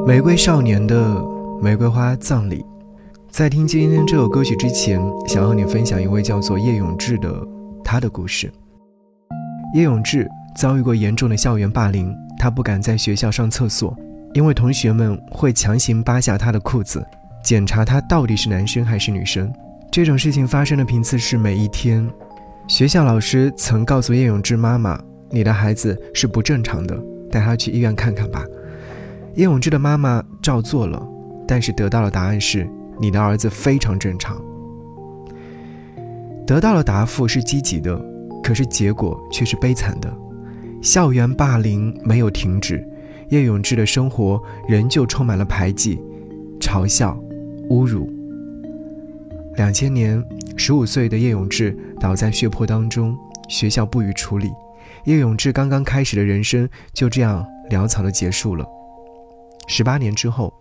玫瑰少年的玫瑰花葬礼，在听今天这首歌曲之前，想和你分享一位叫做叶永志的他的故事。叶永志遭遇过严重的校园霸凌，他不敢在学校上厕所，因为同学们会强行扒下他的裤子，检查他到底是男生还是女生。这种事情发生的频次是每一天。学校老师曾告诉叶永志妈妈：“你的孩子是不正常的，带他去医院看看吧。”叶永志的妈妈照做了，但是得到的答案是：你的儿子非常正常。得到的答复是积极的，可是结果却是悲惨的。校园霸凌没有停止，叶永志的生活仍旧充满了排挤、嘲笑、侮辱。两千年，十五岁的叶永志倒在血泊当中，学校不予处理，叶永志刚刚开始的人生就这样潦草的结束了。十八年之后，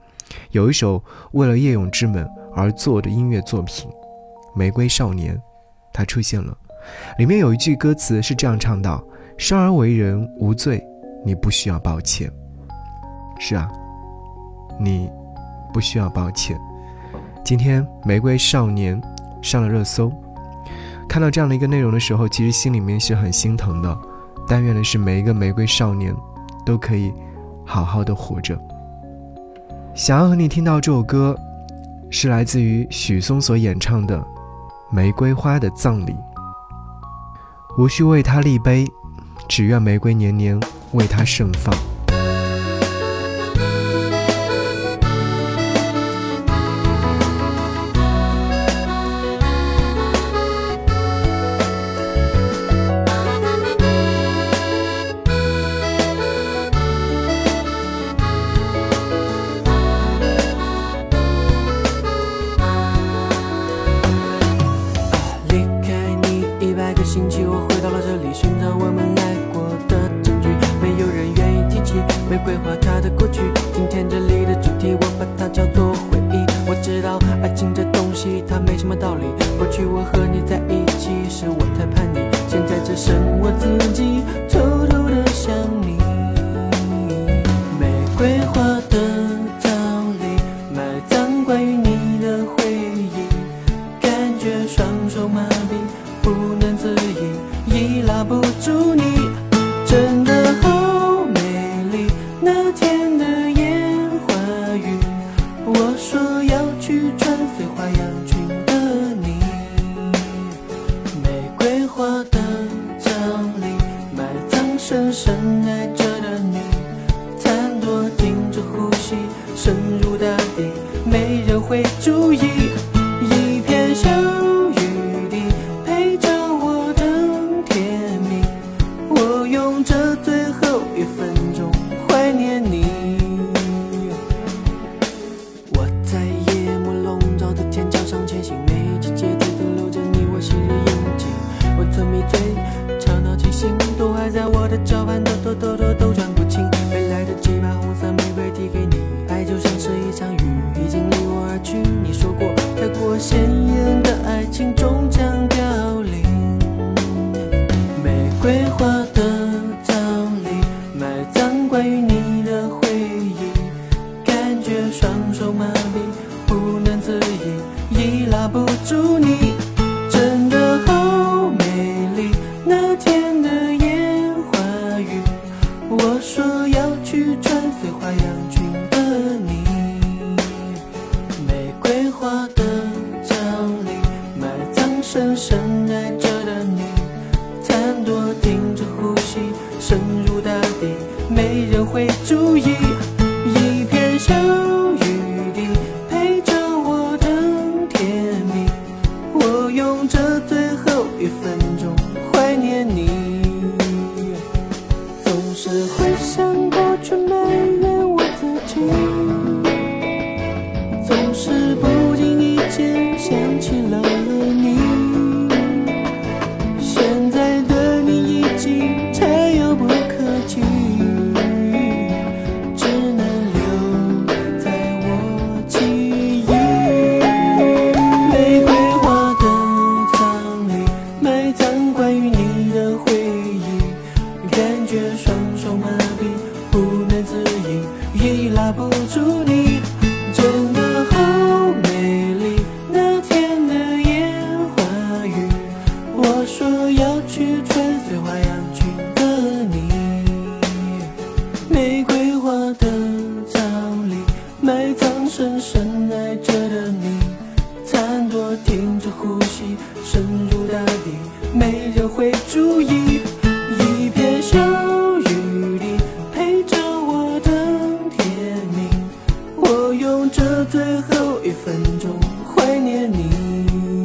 有一首为了叶永志们而做的音乐作品《玫瑰少年》，它出现了。里面有一句歌词是这样唱道：“生而为人无罪，你不需要抱歉。”是啊，你不需要抱歉。今天《玫瑰少年》上了热搜，看到这样的一个内容的时候，其实心里面是很心疼的。但愿的是每一个玫瑰少年都可以好好的活着。想要和你听到这首歌，是来自于许嵩所演唱的《玫瑰花的葬礼》。无需为他立碑，只愿玫瑰年年为他盛放。星期，我回到了这里，寻找我们来过的证据。没有人愿意提起玫瑰花它的过去。今天这里的主题，我把它叫做回忆。我知道爱情这东西，它没什么道理。过去我和你在一起，是我太叛逆。现在只剩我自己，深入大地没人会注意一片小雨滴陪着我等天明我用这最后一分爱着的你，残朵停止呼吸，深入大地，没人会注意。一片小雨滴陪着我等天明，我用这最后一分 you. 深深爱着的你，残朵停止呼吸，深入大地，没人会注意。一片小雨滴陪着我等天明，我用这最后一分钟怀念你，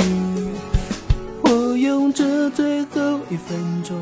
我用这最后一分钟。